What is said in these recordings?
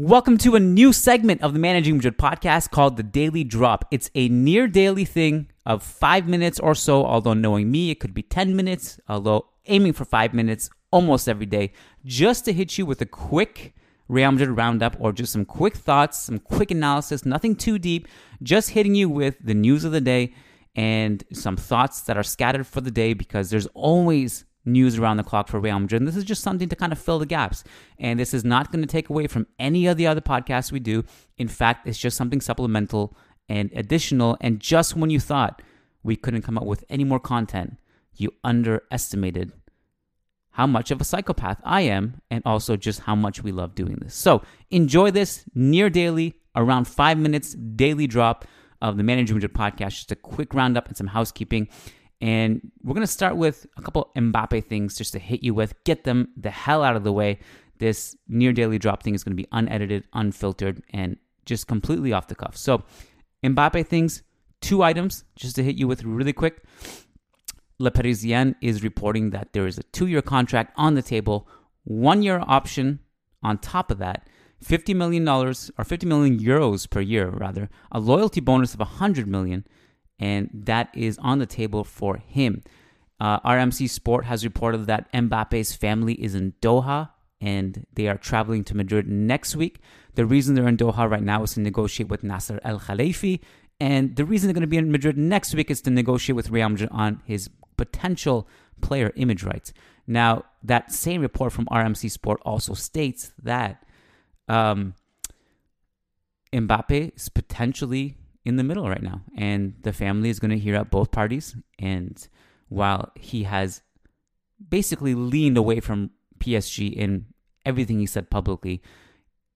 Welcome to a new segment of the Managing Madrid podcast called The Daily Drop. It's a near daily thing of five minutes or so, although knowing me, it could be 10 minutes, although aiming for five minutes almost every day, just to hit you with a quick Real Madrid roundup or just some quick thoughts, some quick analysis, nothing too deep, just hitting you with the news of the day and some thoughts that are scattered for the day because there's always news around the clock for Real Madrid. And this is just something to kind of fill the gaps. And this is not going to take away from any of the other podcasts we do. In fact, it's just something supplemental and additional. And just when you thought we couldn't come up with any more content, you underestimated how much of a psychopath I am and also just how much we love doing this. So enjoy this near daily, around five minutes daily drop of the Managing Madrid podcast. Just a quick roundup and some housekeeping. And we're going to start with a couple Mbappe things just to hit you with, get them the hell out of the way. This near daily drop thing is going to be unedited, unfiltered, and just completely off the cuff. So, Mbappe things, two items just to hit you with really quick. Le Parisien is reporting that there is a two year contract on the table, one year option on top of that, $50 million or 50 million euros per year, rather, a loyalty bonus of 100 million and that is on the table for him. Uh, RMC Sport has reported that Mbappe's family is in Doha and they are traveling to Madrid next week. The reason they're in Doha right now is to negotiate with Nasser El Khelaifi, and the reason they're going to be in Madrid next week is to negotiate with Real Madrid on his potential player image rights. Now, that same report from RMC Sport also states that um, Mbappe is potentially in the middle right now. And the family is going to hear out both parties. And while he has basically leaned away from PSG in everything he said publicly,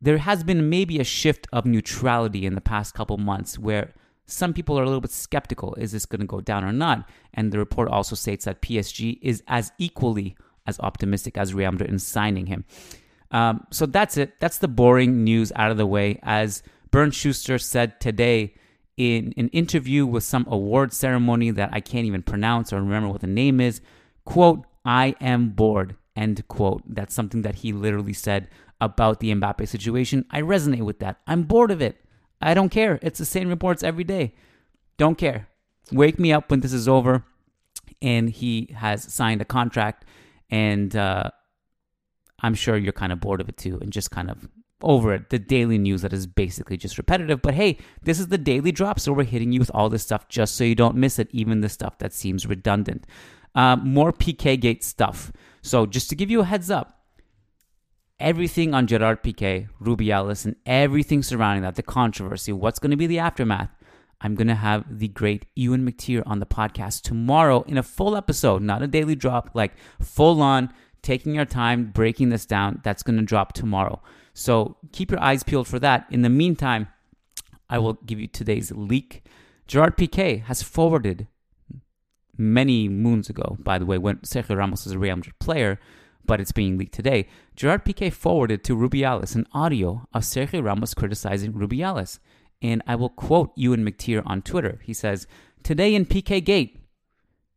there has been maybe a shift of neutrality in the past couple months where some people are a little bit skeptical is this going to go down or not? And the report also states that PSG is as equally as optimistic as Real Madrid in signing him. Um, so that's it. That's the boring news out of the way. As Bernd Schuster said today, in an interview with some award ceremony that I can't even pronounce or remember what the name is, quote, I am bored, end quote. That's something that he literally said about the Mbappe situation. I resonate with that. I'm bored of it. I don't care. It's the same reports every day. Don't care. Wake me up when this is over. And he has signed a contract. And uh, I'm sure you're kind of bored of it too and just kind of over it, the daily news that is basically just repetitive. But hey, this is the daily drop, so we're hitting you with all this stuff just so you don't miss it, even the stuff that seems redundant. Uh, more Piqué Gate stuff. So just to give you a heads up, everything on Gerard Piqué, Rubiales, and everything surrounding that, the controversy, what's going to be the aftermath. I'm going to have the great Euan McTear on the podcast tomorrow in a full episode, not a daily drop, like full on, taking our time, breaking this down. That's going to drop tomorrow. So keep your eyes peeled for that. In the meantime, I will give you today's leak. Gerard Piqué has forwarded many moons ago, by the way, when Sergio Ramos was a Real Madrid player, but it's being leaked today. Gerard Piqué forwarded to Rubiales an audio of Sergio Ramos criticizing Rubiales. And I will quote Euan McTear on Twitter. He says, Today in Piqué Gate,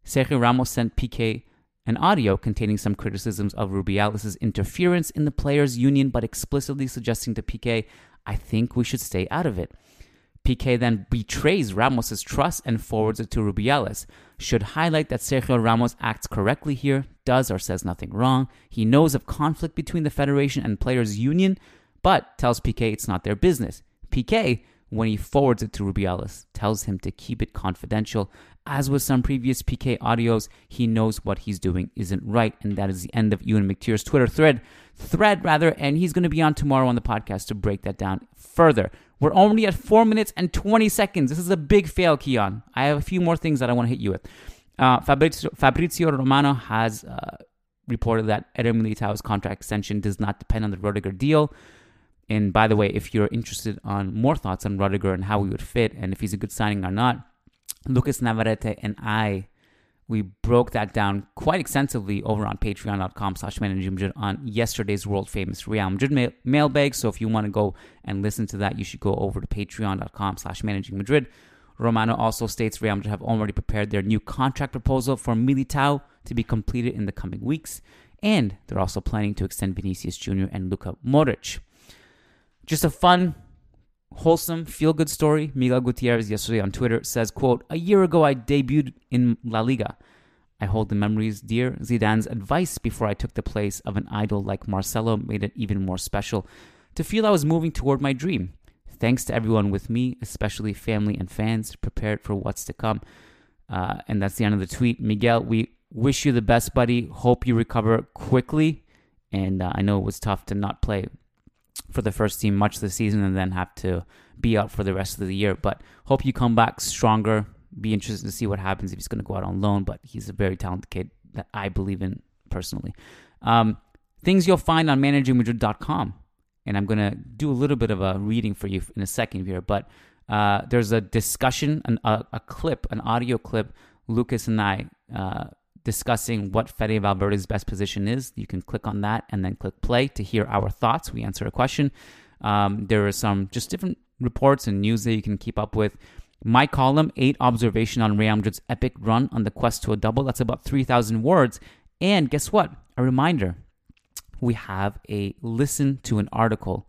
Sergio Ramos sent Piqué an audio containing some criticisms of Rubiales' interference in the players' union, but explicitly suggesting to Piqué, I think we should stay out of it. Piqué then betrays Ramos' trust and forwards it to Rubiales. Should highlight that Sergio Ramos acts correctly here, does or says nothing wrong. He knows of conflict between the federation and players' union, but tells Piqué it's not their business. Piqué when he forwards it to Rubiales, tells him to keep it confidential. As with some previous Piqué audios, he knows what he's doing isn't right, and that is the end of Euan McTear's Twitter thread, thread rather, and he's going to be on tomorrow on the podcast to break that down further. We're only at four minutes and 20 seconds. This is a big fail, Kiyan. I have a few more things that I want to hit you with. Uh, Fabrizio, Fabrizio, Romano has uh, reported that Eder Militao's contract extension does not depend on the Rudiger deal. And by the way, if you're interested on more thoughts on Rudiger and how he would fit and if he's a good signing or not, Lucas Navarrete and I, we broke that down quite extensively over on patreon.com slash managing on yesterday's world famous Real Madrid mail- mailbag. So if you want to go and listen to that, you should go over to patreon.com slash managing Madrid. Romano also states Real Madrid have already prepared their new contract proposal for Militao to be completed in the coming weeks. And they're also planning to extend Vinicius Jr. and Luka Modric. Just a fun, wholesome, feel-good story. Miguel Gutierrez yesterday on Twitter says, quote, A year ago I debuted in La Liga. I hold the memories dear. Zidane's advice before I took the place of an idol like Marcelo made it even more special to feel I was moving toward my dream. Thanks to everyone with me, especially family and fans, prepared for what's to come. Uh, and that's the end of the tweet. Miguel, we wish you the best, buddy. Hope you recover quickly. And uh, I know it was tough to not play for the first team much of the season and then have to be out for the rest of the year. But hope you come back stronger, be interested to see what happens if he's going to go out on loan. But he's a very talented kid that I believe in personally. Um, things you'll find on managingmadrid.com. And I'm going to do a little bit of a reading for you in a second here. But uh, there's a discussion, an, a, a, clip, an audio clip, Lucas and I uh, discussing what Fede Valverde's best position is. You can click on that and then click play to hear our thoughts. We answer a question. Um, there are some just different reports and news that you can keep up with. My column, eight observation on Real Madrid's epic run on the quest to a double. That's about 3,000 words. And guess what? A reminder we have a listen to an article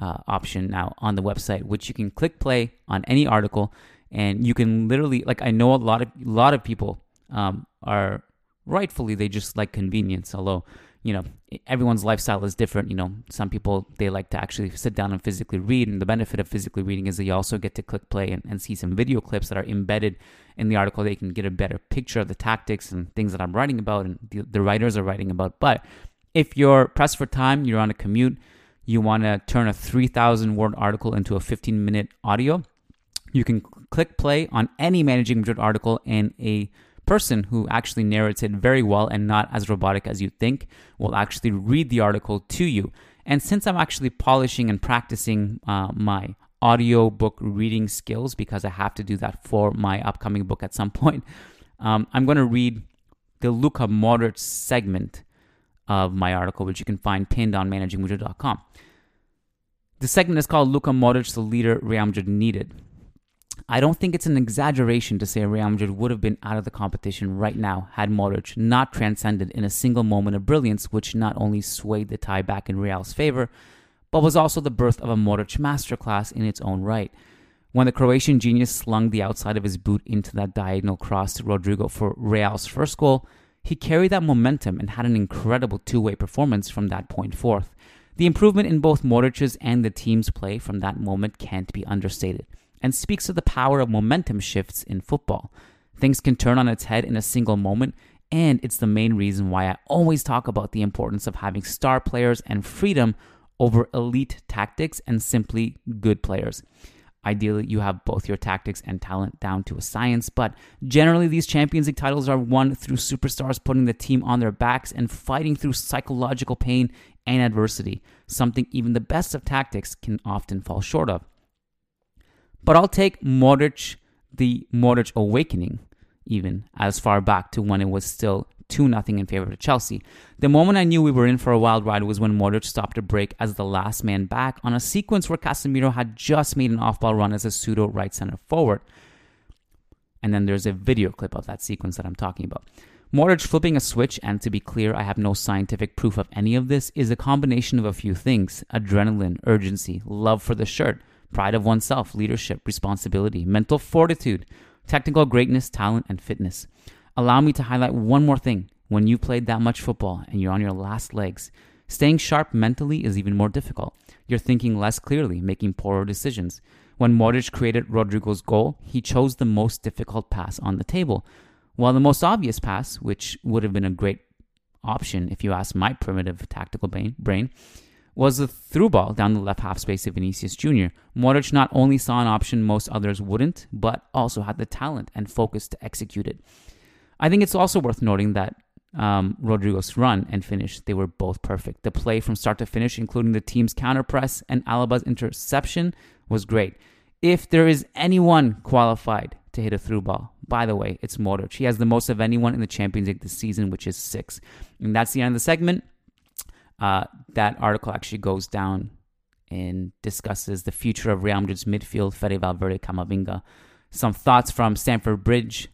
uh, option now on the website, which you can click play on any article, and you can literally like I know a lot of a lot of people um, are rightfully they just like convenience, although you know everyone's lifestyle is different you know. Some people they like to actually sit down and physically read and the benefit of physically reading is that you also get to click play and, and see some video clips that are embedded in the article. They can get a better picture of the tactics and things that i'm writing about and the, the writers are writing about. But if you're pressed for time you're on a commute you want to turn a 3000 word article into a 15 minute audio you can click play on any managing madrid article and a person who actually narrates it very well and not as robotic as you think will actually read the article to you. And since I'm actually polishing and practicing uh, my audio book reading skills because I have to do that for my upcoming book at some point, um, I'm going to read the Luka Modric segment of my article, which you can find pinned on managingmadrid.com. The segment is called Luka Modric, the leader Real Madrid needed. I don't think it's an exaggeration to say Real Madrid would have been out of the competition right now had Modric not transcended in a single moment of brilliance, which not only swayed the tie back in Real's favor, but was also the birth of a Modric masterclass in its own right. When the Croatian genius slung the outside of his boot into that diagonal cross to Rodrygo for Real's first goal, he carried that momentum and had an incredible two way performance from that point forth. The improvement in both Modric's and the team's play from that moment can't be understated and speaks of the power of momentum shifts in football. Things can turn on its head in a single moment, and it's the main reason why I always talk about the importance of having star players and freedom over elite tactics and simply good players. Ideally, you have both your tactics and talent down to a science, but generally, these Champions League titles are won through superstars putting the team on their backs and fighting through psychological pain and adversity, something even the best of tactics can often fall short of. But I'll take Modric, the Modric awakening, even as far back to when it was still 2 0 in favor of Chelsea. The moment I knew we were in for a wild ride was when Modric stopped a break as the last man back on a sequence where Casemiro had just made an off ball run as a pseudo right center forward. And then there's a video clip of that sequence that I'm talking about. Modric flipping a switch, and to be clear, I have no scientific proof of any of this, is a combination of a few things adrenaline, urgency, love for the shirt pride of oneself, leadership, responsibility, mental fortitude, technical greatness, talent, and fitness. Allow me to highlight one more thing. When you've played that much football and you're on your last legs, staying sharp mentally is even more difficult. You're thinking less clearly, making poorer decisions. When Modric created Rodrygo's goal, he chose the most difficult pass on the table. While the most obvious pass, which would have been a great option if you ask my primitive tactical brain, was the through ball down the left half space of Vinicius Jr. Modric not only saw an option most others wouldn't, but also had the talent and focus to execute it. I think it's also worth noting that um, Rodrygo's run and finish, they were both perfect. The play from start to finish, including the team's counter press and Alaba's interception, was great. If there is anyone qualified to hit a through ball, by the way, it's Modric. He has the most of anyone in the Champions League this season, which is six. And that's the end of the segment. Uh, that article actually goes down and discusses the future of Real Madrid's midfield, Fede Valverde, Camavinga. Some thoughts from Stamford Bridge,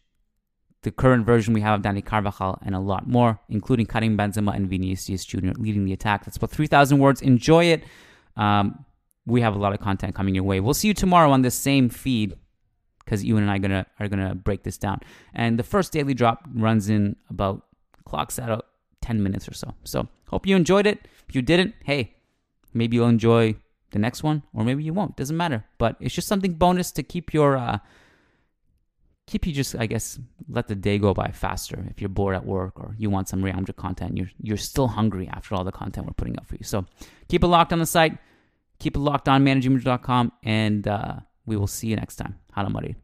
the current version we have of Dani Carvajal, and a lot more, including Karim Benzema and Vinicius Jr. leading the attack. That's about 3,000 words. Enjoy it. Um, we have a lot of content coming your way. We'll see you tomorrow on this same feed because Euan and I are gonna are gonna break this down. And the first daily drop runs in about clocks out 10 minutes or so. So hope you enjoyed it. If you didn't, hey, maybe you'll enjoy the next one, or maybe you won't. Doesn't matter. But it's just something bonus to keep your uh, keep you just I guess let the day go by faster. If you're bored at work or you want some Real Madrid content, you're you're still hungry after all the content we're putting up for you. So keep it locked on the site. Keep it locked on managingmadrid.com, and uh, we will see you next time. Hala.